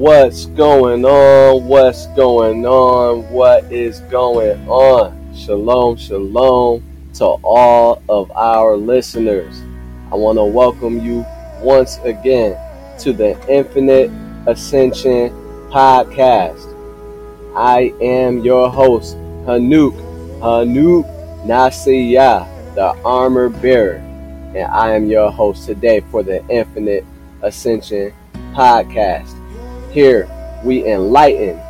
What's going on? What's going on? What is going on? Shalom, shalom to all of our listeners. I want to welcome you once again to the Infinite Ascension Podcast. I am your host, Hanuk, Hanuk Nasiya, the armor bearer, and I am your host today for the Infinite Ascension Podcast. Here we enlighten,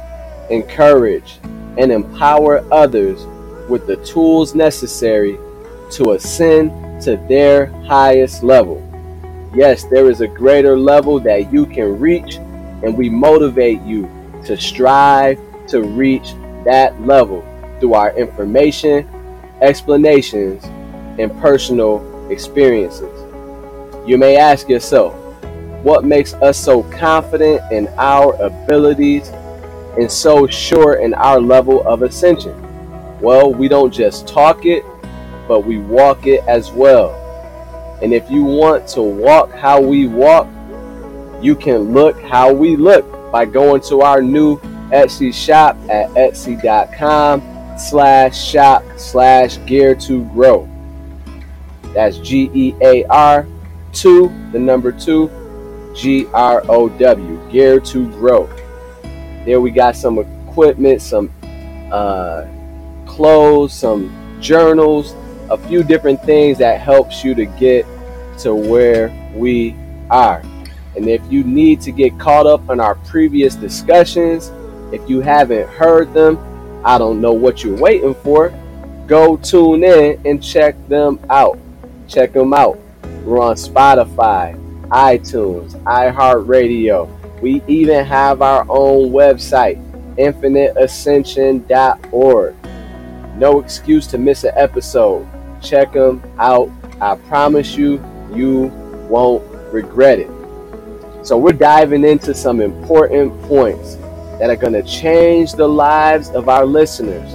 encourage, and empower others with the tools necessary to ascend to their highest level. Yes, there is a greater level that you can reach, and we motivate you to strive to reach that level through our information, explanations, and personal experiences. You may ask yourself, what makes us so confident in our abilities and so sure in our level of ascension? Well, we don't just talk it, but we walk it as well. And if you want to walk how we walk, you can look how we look by going to our new Etsy shop at etsy.com slash shop slash gear to grow. That's G E A R 2, the number 2, G R O W, Gear to Grow. There we got some equipment, some uh, clothes, some journals, a few different things that helps you to get to where we are. And if you need to get caught up on our previous discussions, if you haven't heard them, I don't know what you're waiting for. Go tune in and check them out. Check them out. We're on Spotify, iTunes, iHeartRadio. We even have our own website, infiniteascension.org. No excuse to miss an episode. Check them out. I promise you, you won't regret it. So, we're diving into some important points that are going to change the lives of our listeners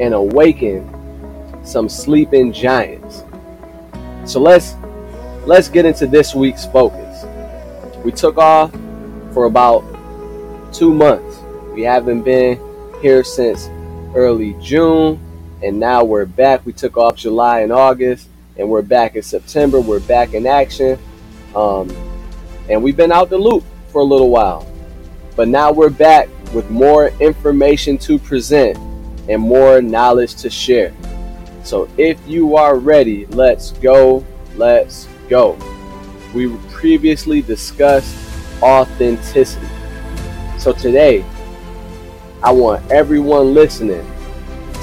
and awaken some sleeping giants. So, let's let's get into this week's focus. We took off for about two months. We haven't been here since early June, and now we're back. We took off July and August, and we're back in September. We're back in action, um, and we've been out the loop for a little while. But now we're back with more information to present and more knowledge to share. So if you are ready, let's go. Let's go. We previously discussed authenticity. So today, I want everyone listening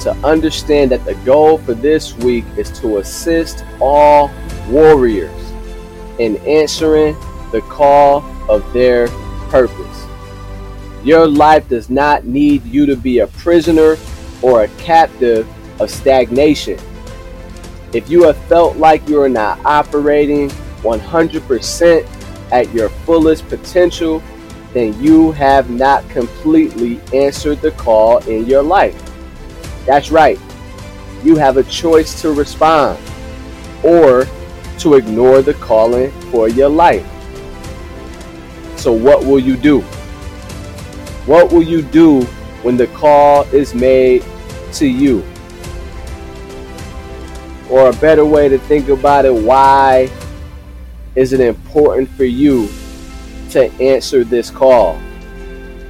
to understand that the goal for this week is to assist all warriors in answering the call of their purpose. Your life does not need you to be a prisoner or a captive of stagnation. If you have felt like you are not operating 100% at your fullest potential, then you have not completely answered the call in your life. That's right. You have a choice to respond or to ignore the calling for your life. So, what will you do? What will you do when the call is made to you? Or a better way to think about it, why is it important for you to answer this call?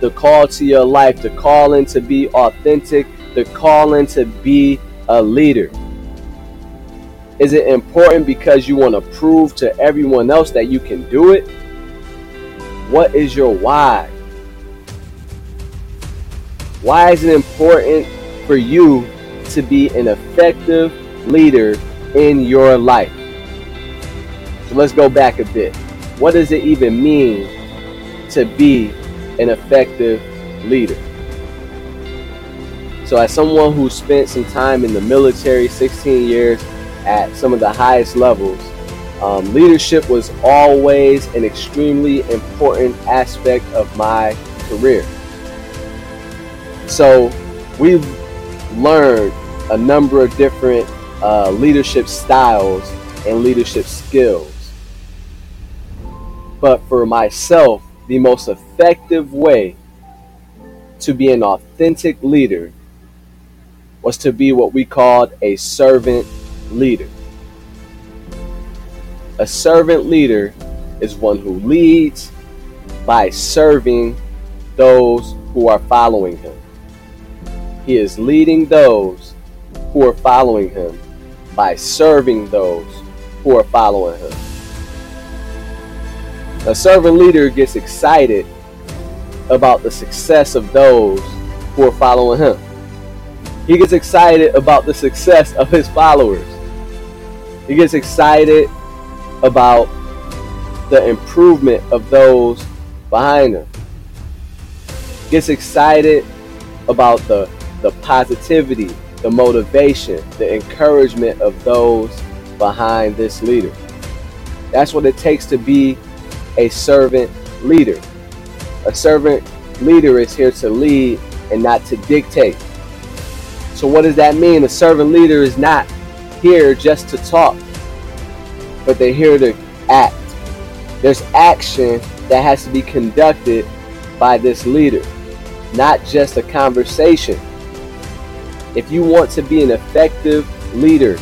The call to your life, the calling to be authentic, the calling to be a leader. Is it important because you want to prove to everyone else that you can do it? What is your why? Why is it important for you to be an effective leader in your life? So let's go back a bit. What does it even mean to be an effective leader? So, as someone who spent some time in the military, 16 years at some of the highest levels, um, leadership was always an extremely important aspect of my career. So we've learned a number of different uh, leadership styles and leadership skills. But for myself, the most effective way to be an authentic leader was to be what we called a servant leader. A servant leader is one who leads by serving those who are following him. He is leading those who are following him by serving those who are following him. A servant leader gets excited about the success of those who are following him. He gets excited about the success of his followers. He gets excited about the improvement of those behind him. He Gets excited about the, the positivity, the motivation, the encouragement of those behind this leader. That's what it takes to be a servant leader. A servant leader is here to lead and not to dictate. So, what does that mean? A servant leader is not here just to talk, but they're here to act. There's action that has to be conducted by this leader, not just a conversation. If you want to be an effective leader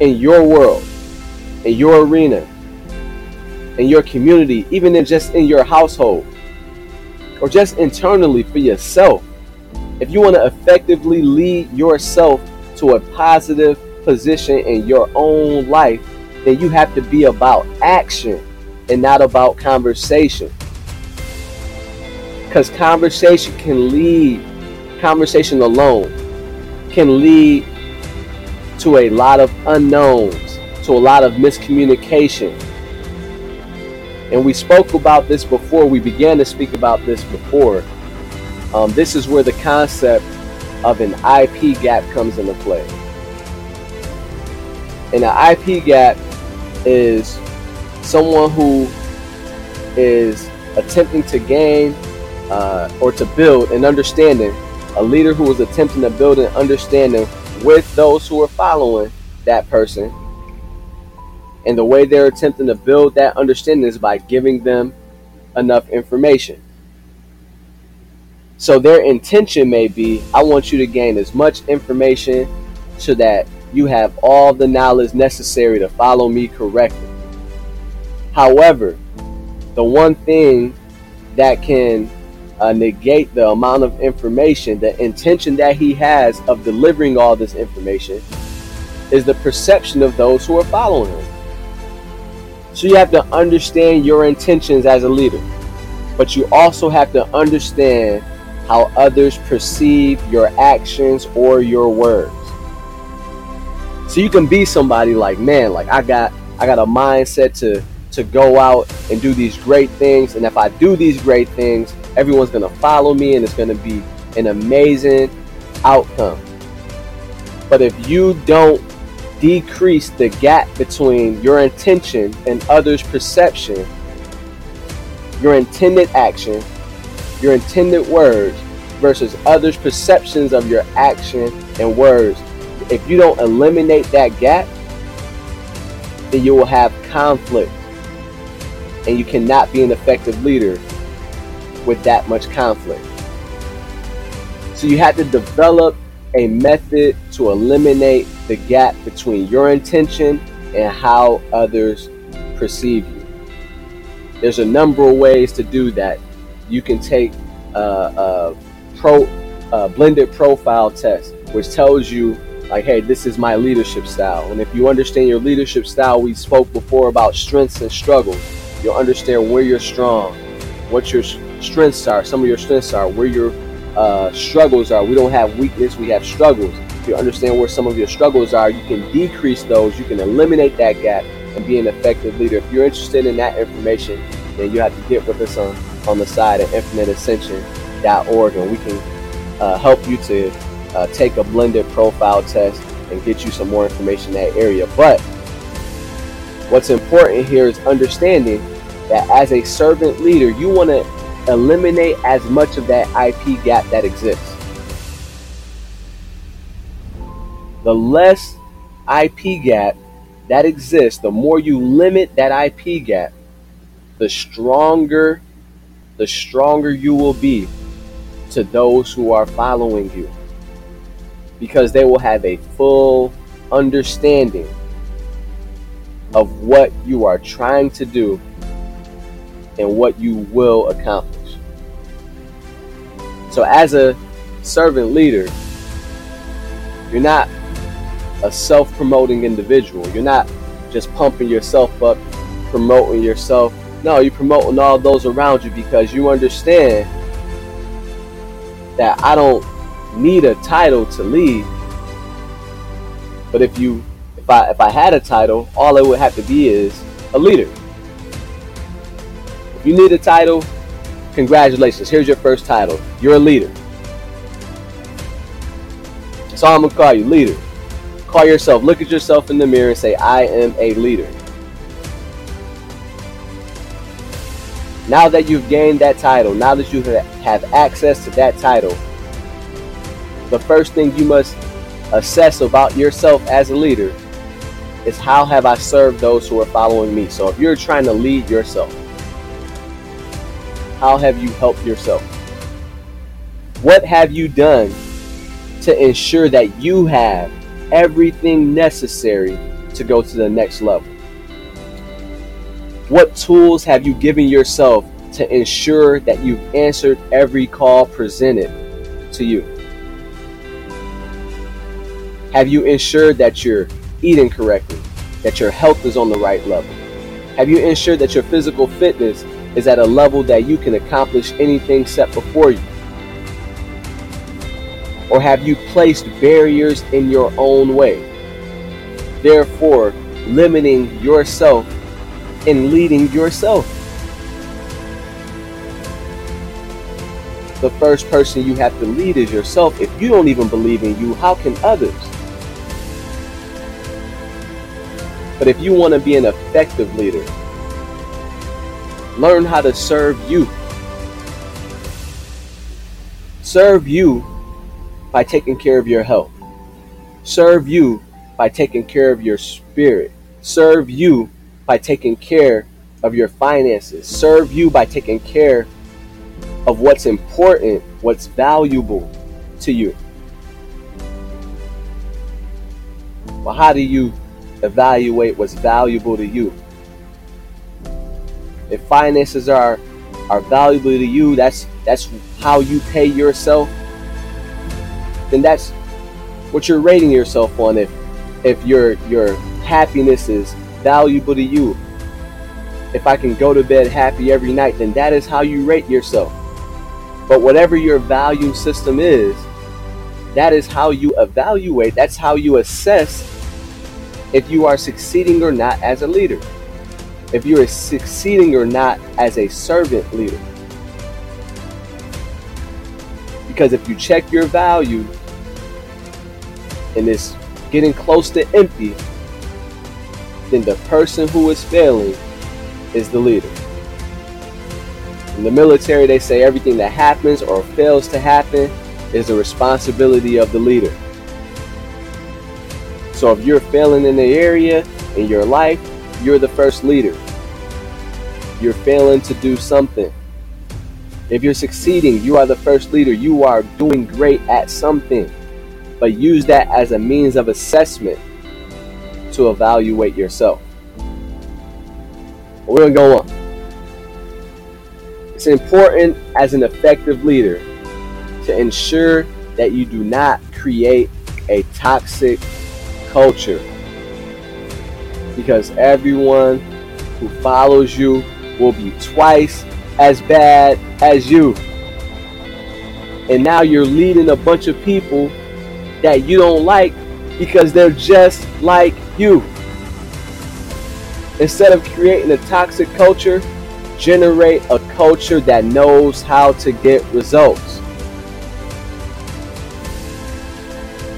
in your world, in your arena, in your community, even in just in your household, or just internally for yourself. If you want to effectively lead yourself to a positive position in your own life, then you have to be about action and not about conversation. Because conversation can lead, conversation alone can lead to a lot of unknowns, to a lot of miscommunication, and we spoke about this before. We began to speak about this before. Um, this is where the concept of an IP gap comes into play. And an IP gap is someone who is attempting to gain uh, or to build an understanding, a leader who is attempting to build an understanding with those who are following that person and the way they're attempting to build that understanding is by giving them enough information. So their intention may be I want you to gain as much information so that you have all the knowledge necessary to follow me correctly. However, the one thing that can uh, negate the amount of information, the intention that he has of delivering all this information, is the perception of those who are following him. So you have to understand your intentions as a leader, but you also have to understand how others perceive your actions or your words. So you can be somebody like, man, like I got I got a mindset to to go out and do these great things and if I do these great things, everyone's going to follow me and it's going to be an amazing outcome. But if you don't decrease the gap between your intention and others' perception, your intended action, your intended words versus others' perceptions of your action and words. If you don't eliminate that gap, then you will have conflict. And you cannot be an effective leader with that much conflict. So you have to develop a method to eliminate the gap between your intention and how others perceive you. There's a number of ways to do that. You can take a, a pro a blended profile test, which tells you like, hey, this is my leadership style. And if you understand your leadership style, we spoke before about strengths and struggles. You'll understand where you're strong, what your strengths are, some of your strengths are, where your uh, struggles are. We don't have weakness, we have struggles. If you understand where some of your struggles are, you can decrease those, you can eliminate that gap and be an effective leader. If you're interested in that information, then you have to get with us on, on the side at infiniteascension.org and we can uh, help you to uh, take a blended profile test and get you some more information in that area. But what's important here is understanding that as a servant leader, you want to eliminate as much of that IP gap that exists. The less IP gap that exists, the more you limit that IP gap, the stronger the stronger you will be to those who are following you because they will have a full understanding of what you are trying to do and what you will accomplish. So, as a servant leader, you're not a self promoting individual. You're not just pumping yourself up, promoting yourself. No, you're promoting all those around you because you understand that I don't need a title to lead. But if you if I if I had a title, all it would have to be is a leader. If you need a title, congratulations. Here's your first title. You're a leader. That's all I'm gonna call you, leader. Call yourself, look at yourself in the mirror and say, I am a leader. Now that you've gained that title, now that you have access to that title, the first thing you must assess about yourself as a leader is how have I served those who are following me? So if you're trying to lead yourself, how have you helped yourself? What have you done to ensure that you have everything necessary to go to the next level? What tools have you given yourself to ensure that you've answered every call presented to you? Have you ensured that you're eating correctly, that your health is on the right level? Have you ensured that your physical fitness is at a level that you can accomplish anything set before you? Or have you placed barriers in your own way, therefore limiting yourself and leading yourself? The first person you have to lead is yourself. If you don't even believe in you, how can others? But if you want to be an effective leader, learn how to serve you. Serve you by taking care of your health. Serve you by taking care of your spirit. Serve you by taking care of your finances. Serve you by taking care of what's important, what's valuable to you. Well, how do you evaluate what's valuable to you. If finances are are valuable to you, that's that's how you pay yourself, then that's what you're rating yourself on. If if your your happiness is valuable to you, if I can go to bed happy every night, then that is how you rate yourself. But whatever your value system is, that is how you evaluate, that's how you assess if you are succeeding or not as a leader, if you are succeeding or not as a servant leader. Because if you check your value and it's getting close to empty, then the person who is failing is the leader. In the military, they say everything that happens or fails to happen is the responsibility of the leader. So if you're failing in the area in your life, you're the first leader. You're failing to do something. If you're succeeding, you are the first leader. You are doing great at something. But use that as a means of assessment to evaluate yourself. We're going to go on. It's important as an effective leader to ensure that you do not create a toxic culture because everyone who follows you will be twice as bad as you. And now you're leading a bunch of people that you don't like because they're just like you. Instead of creating a toxic culture, generate a culture that knows how to get results.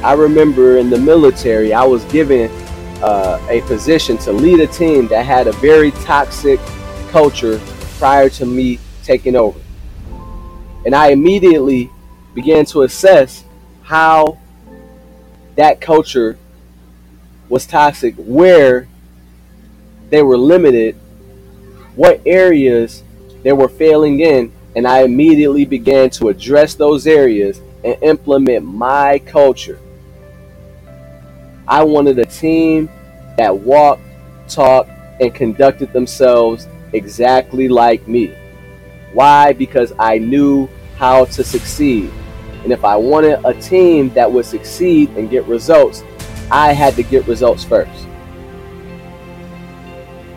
I remember in the military, I was given uh, a position to lead a team that had a very toxic culture prior to me taking over. And I immediately began to assess how that culture was toxic, where they were limited what areas they were failing in, and I immediately began to address those areas and implement my culture. I wanted a team that walked, talked, and conducted themselves exactly like me. Why? Because I knew how to succeed. And if I wanted a team that would succeed and get results, I had to get results first.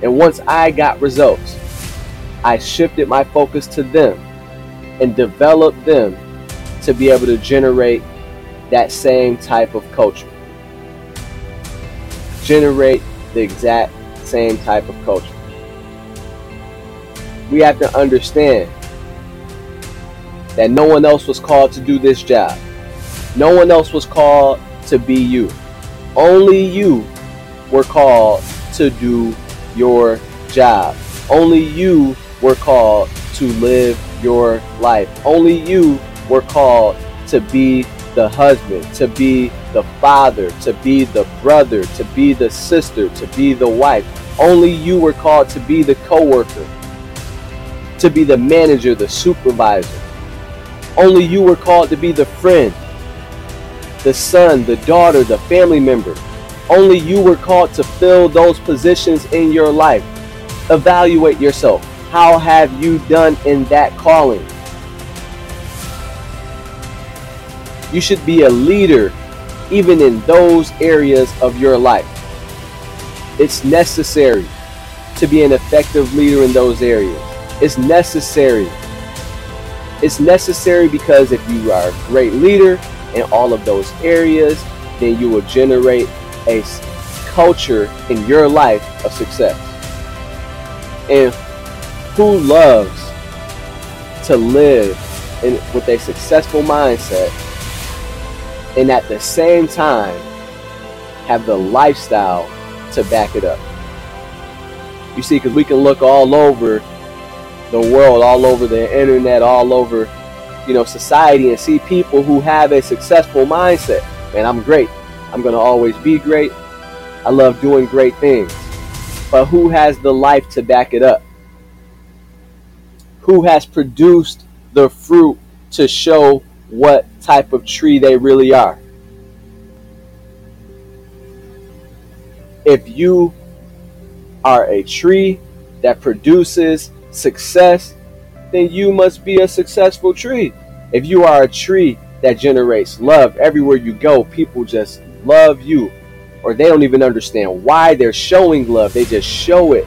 And once I got results, I shifted my focus to them and developed them to be able to generate that same type of culture. Generate the exact same type of culture. We have to understand that no one else was called to do this job. No one else was called to be you. Only you were called to do your job. Only you were called to live your life. Only you were called to be the husband, to be the father, to be the brother, to be the sister, to be the wife. Only you were called to be the coworker, to be the manager, the supervisor. Only you were called to be the friend, the son, the daughter, the family member. Only you were called to fill those positions in your life. Evaluate yourself. How have you done in that calling? You should be a leader even in those areas of your life. It's necessary to be an effective leader in those areas. It's necessary. It's necessary because if you are a great leader in all of those areas, then you will generate a culture in your life of success. And who loves to live in, with a successful mindset and at the same time have the lifestyle to back it up. You see, because we can look all over the world, all over the internet, all over, you know, society and see people who have a successful mindset. Man, I'm great. I'm to always be great. I love doing great things. But who has the life to back it up? Who has produced the fruit to show what type of tree they really are. If you are a tree that produces success, then you must be a successful tree. If you are a tree that generates love everywhere you go, people just love you, or they don't even understand why they're showing love, they just show it,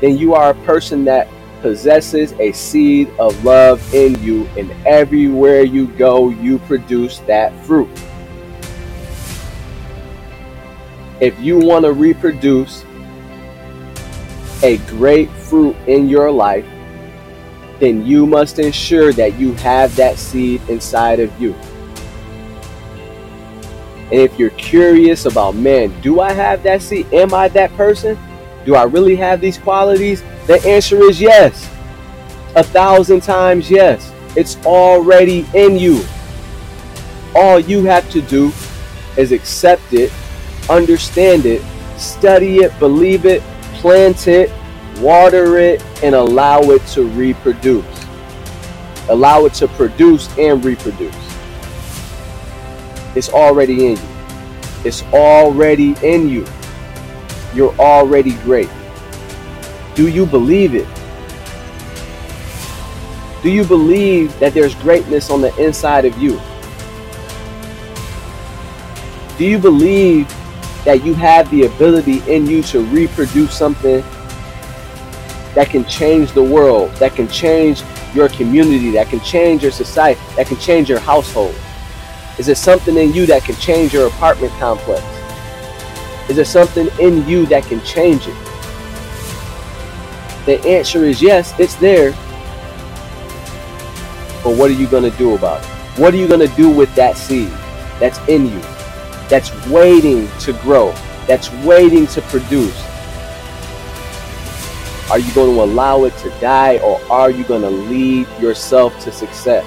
then you are a person that possesses a seed of love in you, and everywhere you go, you produce that fruit. If you want to reproduce a great fruit in your life, then you must ensure that you have that seed inside of you. And if you're curious about, man, do I have that seed? Am I that person? Do I really have these qualities? The answer is yes. A thousand times yes. It's already in you. All you have to do is accept it, understand it, study it, believe it, plant it, water it, and allow it to reproduce. Allow it to produce and reproduce. It's already in you. It's already in you. You're already great. Do you believe it? Do you believe that there's greatness on the inside of you? Do you believe that you have the ability in you to reproduce something that can change the world, that can change your community, that can change your society, that can change your household? Is it something in you that can change your apartment complex? Is there something in you that can change it? The answer is yes, it's there. But what are you going to do about it? What are you going to do with that seed that's in you, that's waiting to grow, that's waiting to produce? Are you going to allow it to die or are you going to lead yourself to success?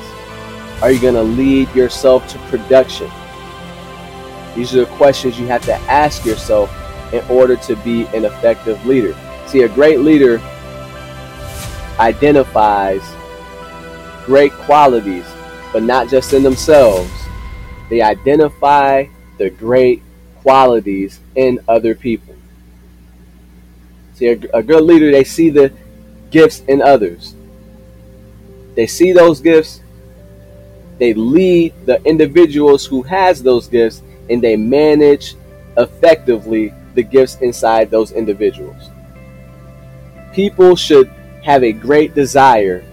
Are you going to lead yourself to production? These are the questions you have to ask yourself in order to be an effective leader. See, a great leader identifies great qualities, but not just in themselves. They identify the great qualities in other people. See, a, a good leader, they see the gifts in others. They see those gifts, they lead the individuals who has those gifts, and they manage effectively the gifts inside those individuals. People should have a great desire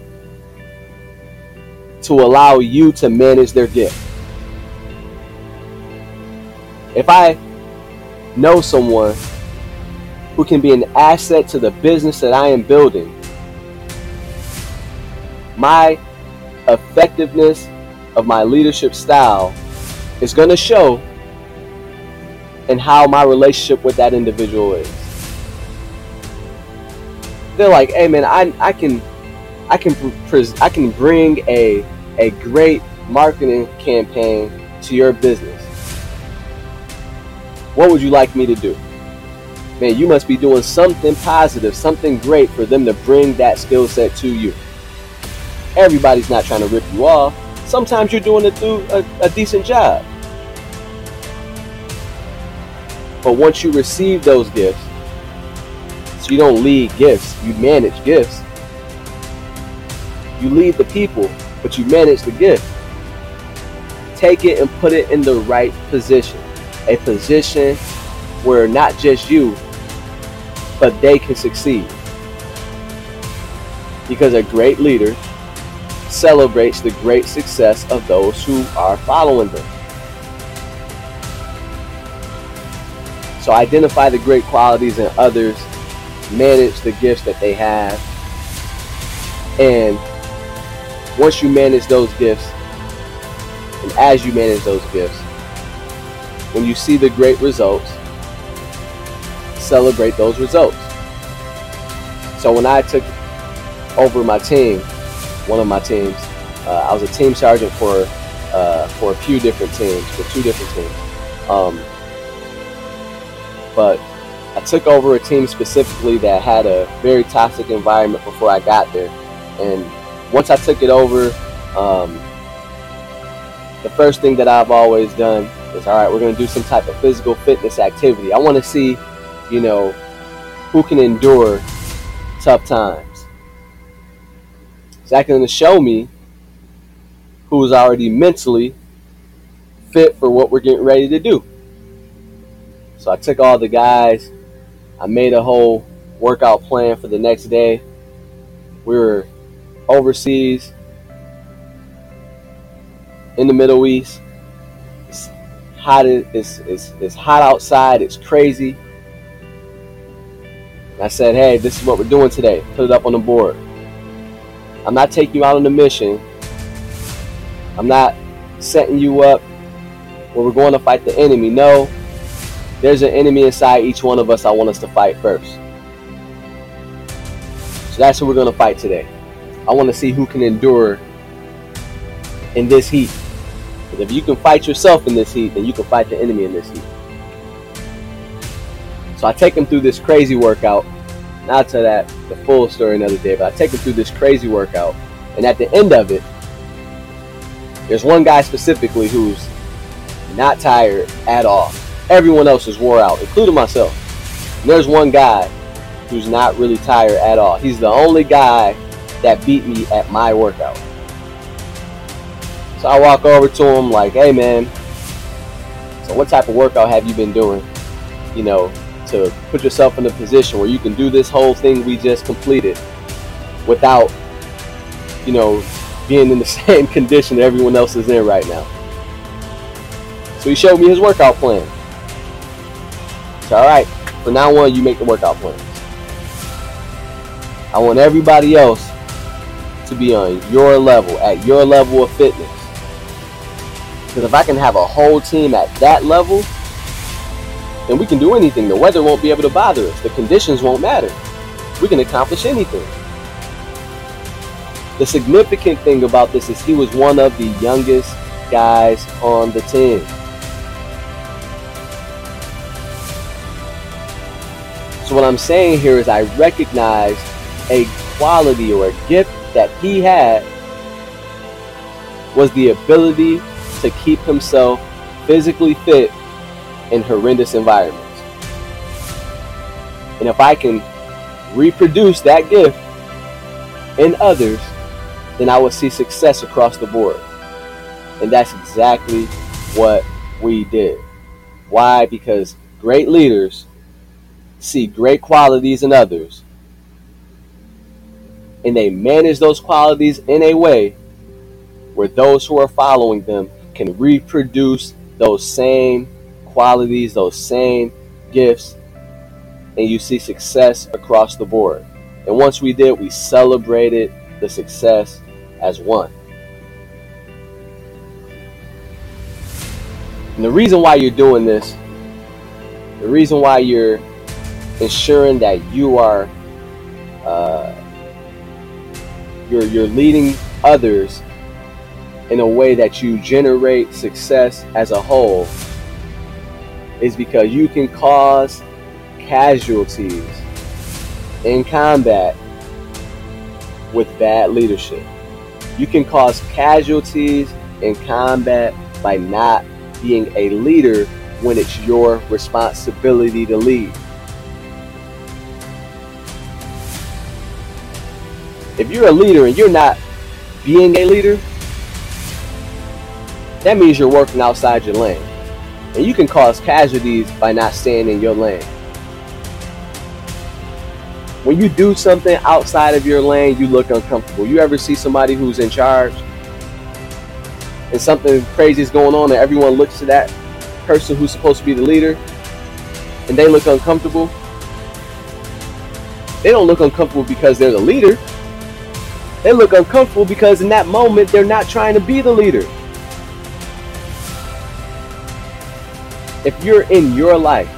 to allow you to manage their gift. If I know someone who can be an asset to the business that I am building, my effectiveness of my leadership style is going to show in how my relationship with that individual is. They're like, "Hey man, I I can I can I can bring a a great marketing campaign to your business. What would you like me to do?" Man, you must be doing something positive, something great for them to bring that skill set to you. Everybody's not trying to rip you off. Sometimes you're doing it through a, a decent job. But once you receive those gifts, so you don't lead gifts, you manage gifts. You lead the people, but you manage the gift. Take it and put it in the right position. A position where not just you, but they can succeed. Because a great leader celebrates the great success of those who are following them. So identify the great qualities in others, manage the gifts that they have, and once you manage those gifts, and as you manage those gifts, when you see the great results, celebrate those results. So when I took over my team, one of my teams, uh, I was a team sergeant for uh, for a few different teams, for two different teams. Um, but I took over a team specifically that had a very toxic environment before I got there. And once I took it over, um, the first thing that I've always done is all right, we're going to do some type of physical fitness activity. I want to see, you know, who can endure tough times. It's actually going to show me who's already mentally fit for what we're getting ready to do. So I took all the guys, I made a whole workout plan for the next day. We were overseas in the Middle East. It's hot. It's, it's, it's hot outside. It's crazy. I said, hey, this is what we're doing today. Put it up on the board. I'm not taking you out on a mission. I'm not setting you up where we're going to fight the enemy. No, there's an enemy inside each one of us I want us to fight first. So that's who we're going to fight today. I want to see who can endure in this heat. Because if you can fight yourself in this heat, then you can fight the enemy in this heat. So I take them through this crazy workout. Not I'll that the full story another day, but I take them through this crazy workout. And at the end of it, there's one guy specifically who's not tired at all. Everyone else is wore out, including myself. And there's one guy who's not really tired at all. He's the only guy that beat me at my workout. So I walk over to him like, hey man, so what type of workout have you been doing? You know, to put yourself in a position where you can do this whole thing we just completed without, you know, being in the same condition that everyone else is in right now. So he showed me his workout plan. So all right, from now on, you make the workout plans. I want everybody else to be on your level, at your level of fitness. Because if I can have a whole team at that level, then we can do anything. The weather won't be able to bother us. The conditions won't matter. We can accomplish anything. The significant thing about this is he was one of the youngest guys on the team. So what I'm saying here is I recognize a quality or a gift that he had was the ability to keep himself physically fit in horrendous environments. And if I can reproduce that gift in others, then I will see success across the board. And that's exactly what we did. Why? Because great leaders see great qualities in others and they manage those qualities in a way where those who are following them can reproduce those same qualities, those same gifts, and you see success across the board. And once we did, we celebrated the success as one. And the reason why you're doing this, the reason why you're ensuring that you are uh, you're you're leading others in a way that you generate success as a whole is because you can cause casualties in combat with bad leadership. You can cause casualties in combat by not being a leader when it's your responsibility to lead. If you're a leader and you're not being a leader, that means you're working outside your lane. And you can cause casualties by not staying in your lane. When you do something outside of your lane, you look uncomfortable. You ever see somebody who's in charge and something crazy is going on and everyone looks to that person who's supposed to be the leader and they look uncomfortable? They don't look uncomfortable because they're the leader. They look uncomfortable because in that moment they're not trying to be the leader. If you're in your life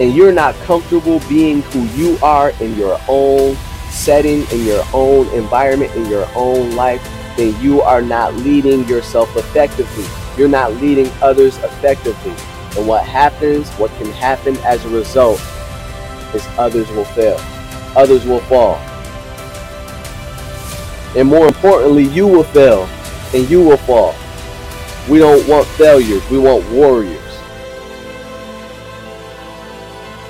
and you're not comfortable being who you are in your own setting, in your own environment, in your own life, then you are not leading yourself effectively. You're not leading others effectively. And what happens, what can happen as a result, is others will fail, others will fall. And more importantly, you will fail and you will fall. We don't want failures, we want warriors.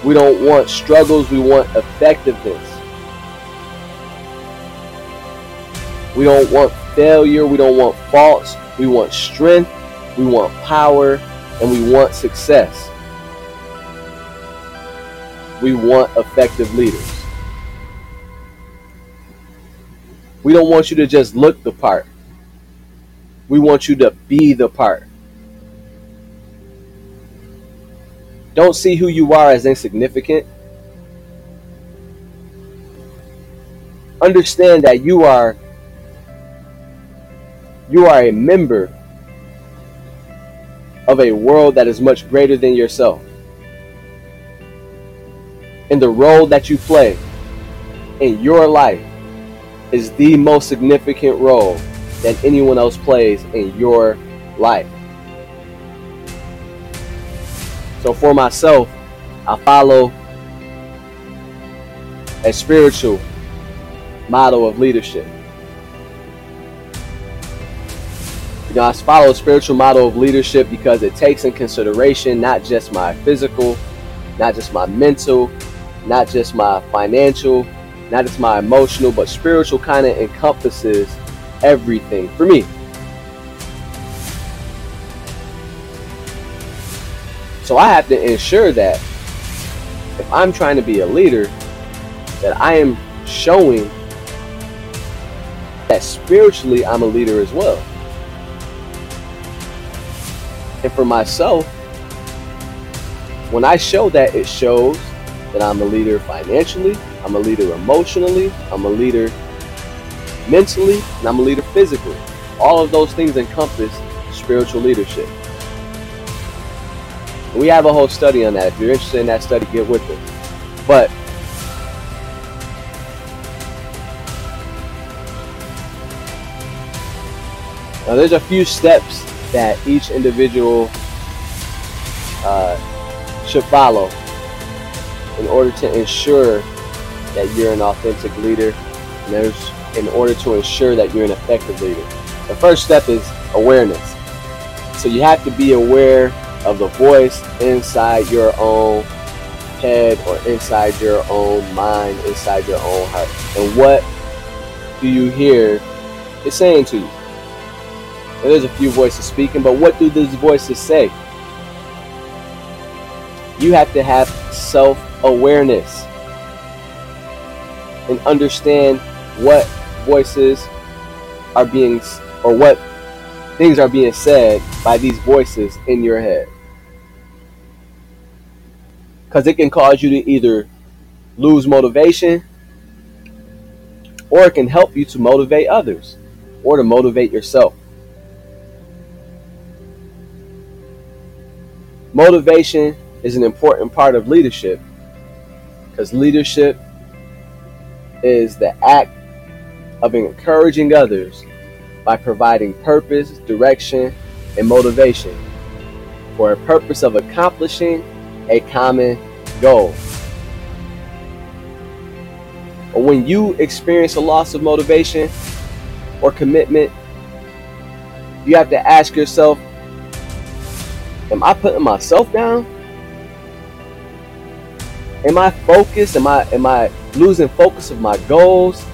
We don't want struggles, we want effectiveness. We don't want failure, we don't want faults, we want strength, we want power, and we want success. We want effective leaders. We don't want you to just look the part. We want you to be the part. Don't see who you are as insignificant. Understand that you are you are a member of a world that is much greater than yourself. And the role that you play in your life is the most significant role that anyone else plays in your life. So for myself, I follow a spiritual model of leadership. You know, I follow a spiritual model of leadership because it takes in consideration not just my physical, not just my mental, not just my financial, not just my emotional, but spiritual kind of encompasses everything for me. So I have to ensure that if I'm trying to be a leader, that I am showing that spiritually I'm a leader as well. And for myself, when I show that, it shows that I'm a leader financially, I'm a leader emotionally, I'm a leader mentally, and I'm a leader physically. All of those things encompass spiritual leadership. We have a whole study on that. If you're interested in that study, get with it. But now there's a few steps that each individual uh, should follow in order to ensure that you're an authentic leader, and there's in order to ensure that you're an effective leader. The first step is awareness. So you have to be aware of the voice inside your own head or inside your own mind, inside your own heart. And what do you hear it saying to you? And there's a few voices speaking, but what do these voices say? You have to have self awareness and understand what voices are being or what things are being said by these voices in your head. Because it can cause you to either lose motivation or it can help you to motivate others or to motivate yourself. Motivation is an important part of leadership because leadership is the act of encouraging others by providing purpose, direction, and motivation for a purpose of accomplishing a common goal. Or when you experience a loss of motivation or commitment, you have to ask yourself, am I putting myself down? Am I focused? Am I am I losing focus of my goals?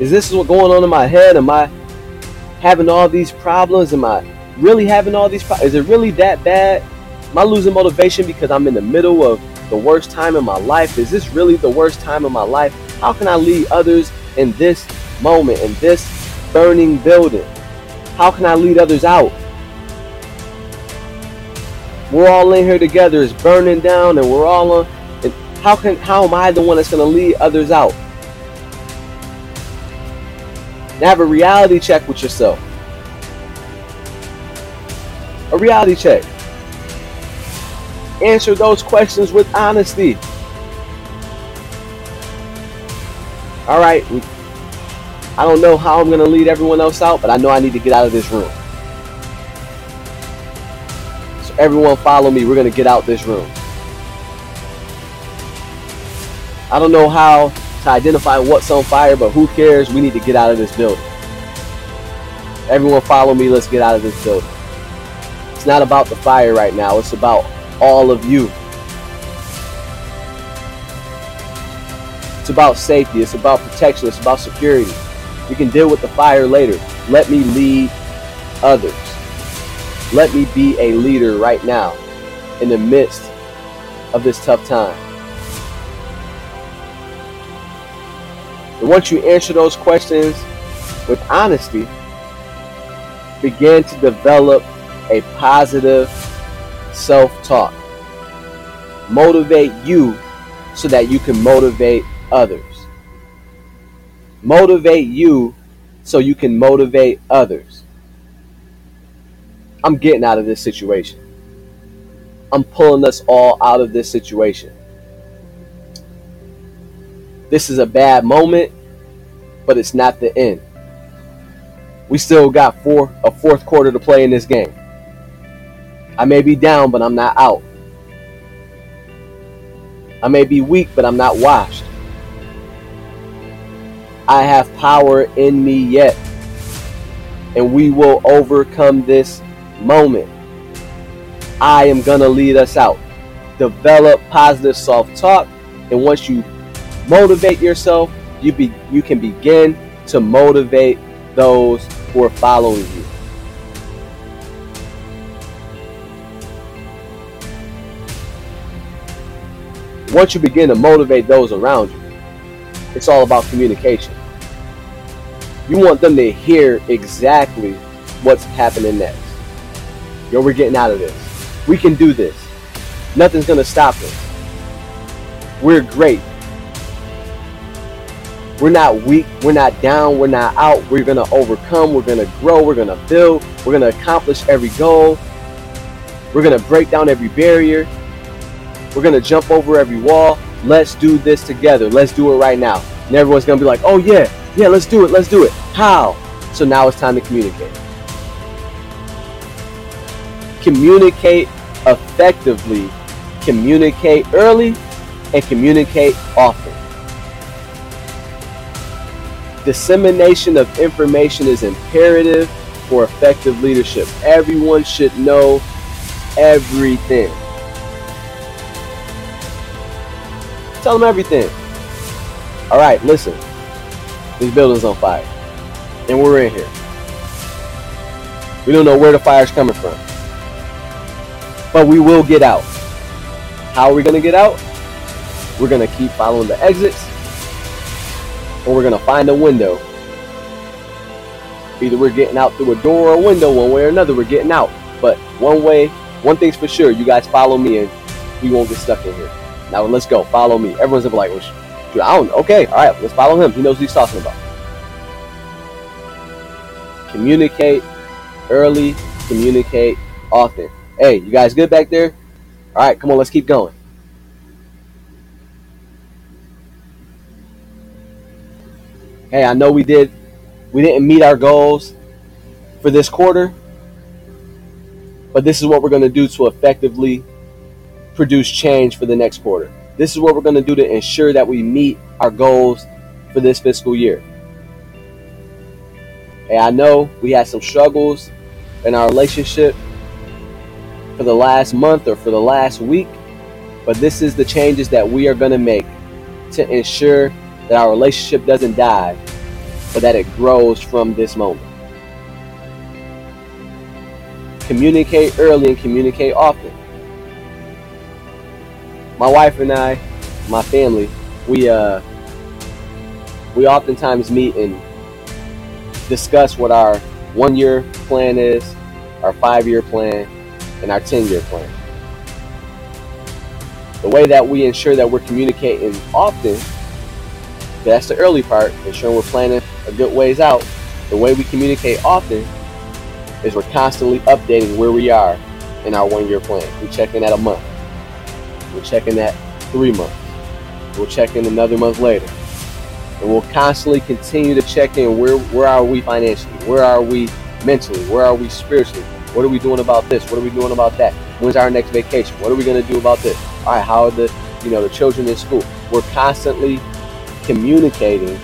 Is this what's going on in my head? Am I having all these problems? Am I really having all these problems? Is it really that bad? Am I losing motivation because I'm in the middle of the worst time in my life? Is this really the worst time in my life? How can I lead others in this moment, in this burning building? How can I lead others out? We're all in here together. It's burning down, and we're all on. And how can how am I the one that's going to lead others out? Now have a reality check with yourself. A reality check. Answer those questions with honesty. All right, I don't know how I'm going to lead everyone else out, but I know I need to get out of this room. So everyone follow me. We're going to get out this room. I don't know how to identify what's on fire, but who cares? We need to get out of this building. Everyone follow me. Let's get out of this building. It's not about the fire right now. It's about all of you. It's about safety. It's about protection. It's about security. We can deal with the fire later. Let me lead others. Let me be a leader right now in the midst of this tough time. And once you answer those questions with honesty, begin to develop a positive self talk. Motivate you so that you can motivate others. Motivate you so you can motivate others. I'm getting out of this situation. I'm pulling us all out of this situation. This is a bad moment, but it's not the end. We still got four a fourth quarter to play in this game. I may be down, but I'm not out. I may be weak, but I'm not washed. I have power in me yet. And we will overcome this moment. I am going to lead us out. Develop positive self talk. And once you motivate yourself, you be you can begin to motivate those who are following you. Once you begin to motivate those around you, it's all about communication. You want them to hear exactly what's happening next. Yo, we're getting out of this. We can do this. Nothing's going to stop us. We're great. We're not weak. We're not down. We're not out. We're going to overcome. We're going to grow. We're going to build. We're going to accomplish every goal. We're going to break down every barrier. We're going to jump over every wall. Let's do this together. Let's do it right now. And everyone's going to be like, oh, yeah, yeah, let's do it. Let's do it. How? So now it's time to communicate. Communicate effectively. Communicate early and communicate often. Dissemination of information is imperative for effective leadership. Everyone should know everything. Tell them everything. All right, listen. This building's on fire. And we're in here. We don't know where the fire's coming from. But we will get out. How are we going to get out? We're going to keep following the exits. Or we're going to find a window. Either we're getting out through a door or a window, one way or another, we're getting out. But one way, one thing's for sure, you guys follow me and we won't get stuck in here. Now let's go. Follow me. Everyone's like, well, I don't. Okay, all right. Let's follow him. He knows what he's talking about. Communicate early. Communicate often. Hey, you guys good back there? All right, come on. Let's keep going. Hey, I know we did. We didn't meet our goals for this quarter, but this is what we're going to do to effectively produce change for the next quarter. This is what we're going to do to ensure that we meet our goals for this fiscal year. And I know we had some struggles in our relationship for the last month or for the last week, but this is the changes that we are going to make to ensure that our relationship doesn't die, but that it grows from this moment. Communicate early and communicate often my wife and I, my family, we uh, we oftentimes meet and discuss what our one year plan is, our five year plan, and our 10 year plan. The way that we ensure that we're communicating often, that's the early part, ensuring we're planning a good ways out. The way we communicate often is we're constantly updating where we are in our one year plan. We check in at a month. We're check in that three months. We'll check in another month later. And we'll constantly continue to check in where where are we financially? Where are we mentally? Where are we spiritually? What are we doing about this? What are we doing about that? When's our next vacation? What are we going to do about this? All right, how are the you know the children in school? We're constantly communicating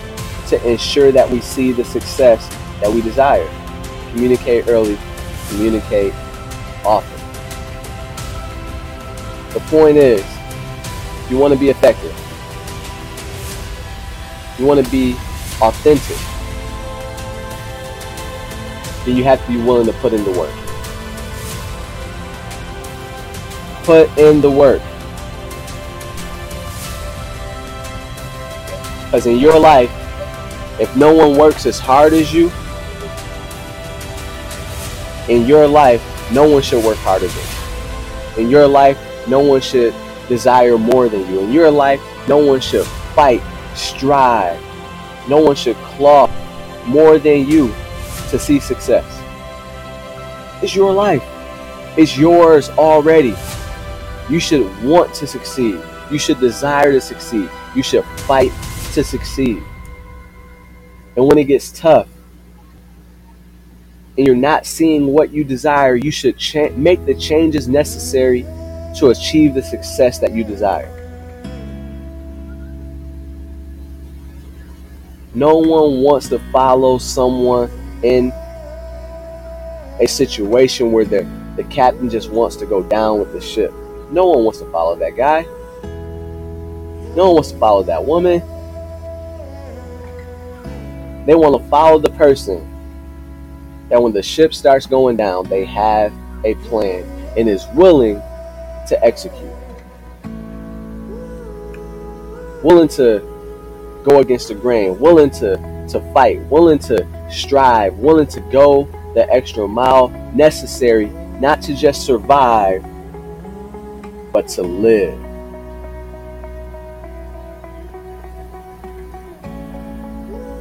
to ensure that we see the success that we desire. Communicate early, communicate often. The point is, you want to be effective. You want to be authentic. Then you have to be willing to put in the work. Put in the work. Because in your life, if no one works as hard as you, in your life, no one should work harder than you. In your life, no one should desire more than you. In your life, no one should fight, strive. No one should claw more than you to see success. It's your life. It's yours already. You should want to succeed. You should desire to succeed. You should fight to succeed. And when it gets tough and you're not seeing what you desire, you should cha- make the changes necessary to achieve the success that you desire. No one wants to follow someone in a situation where the, the captain just wants to go down with the ship. No one wants to follow that guy. No one wants to follow that woman. They want to follow the person that when the ship starts going down, they have a plan and is willing to execute. Willing to go against the grain, willing to, to fight, willing to strive, willing to go the extra mile necessary not to just survive, but to live.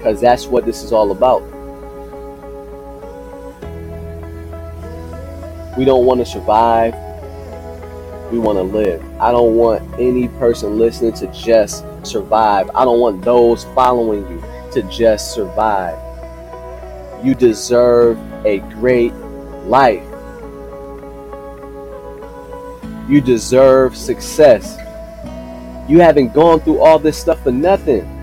Because that's what this is all about. We don't want to survive we want to live. I don't want any person listening to just survive. I don't want those following you to just survive. You deserve a great life. You deserve success. You haven't gone through all this stuff for nothing.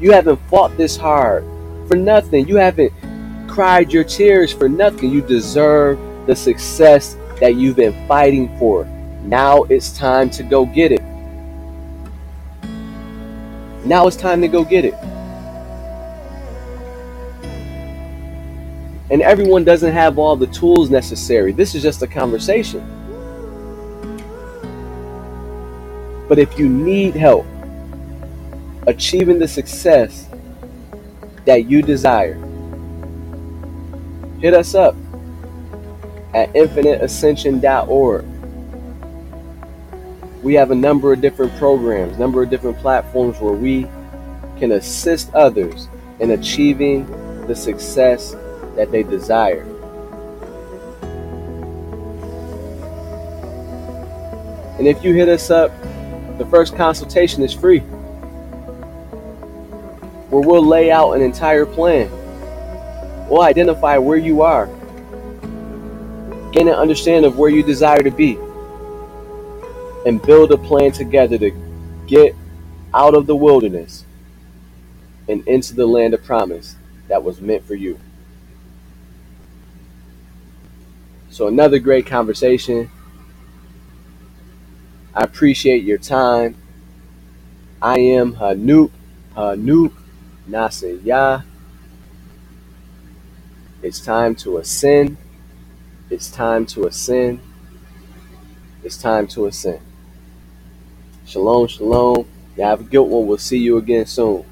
You haven't fought this hard for nothing. You haven't cried your tears for nothing. You deserve the success that you've been fighting for. Now it's time to go get it. Now it's time to go get it. And everyone doesn't have all the tools necessary. This is just a conversation. But if you need help achieving the success that you desire, hit us up at infiniteascension.org. We have a number of different programs, number of different platforms where we can assist others in achieving the success that they desire. And if you hit us up, the first consultation is free. Where we'll lay out an entire plan. We'll identify where you are, gain an understanding of where you desire to be, and build a plan together to get out of the wilderness and into the land of promise that was meant for you. So, another great conversation. I appreciate your time. I am Hanoop, Hanoop Nasaya. It's time to ascend. It's time to ascend. It's time to ascend. Shalom, shalom. Y'all have a good one. We'll see you again soon.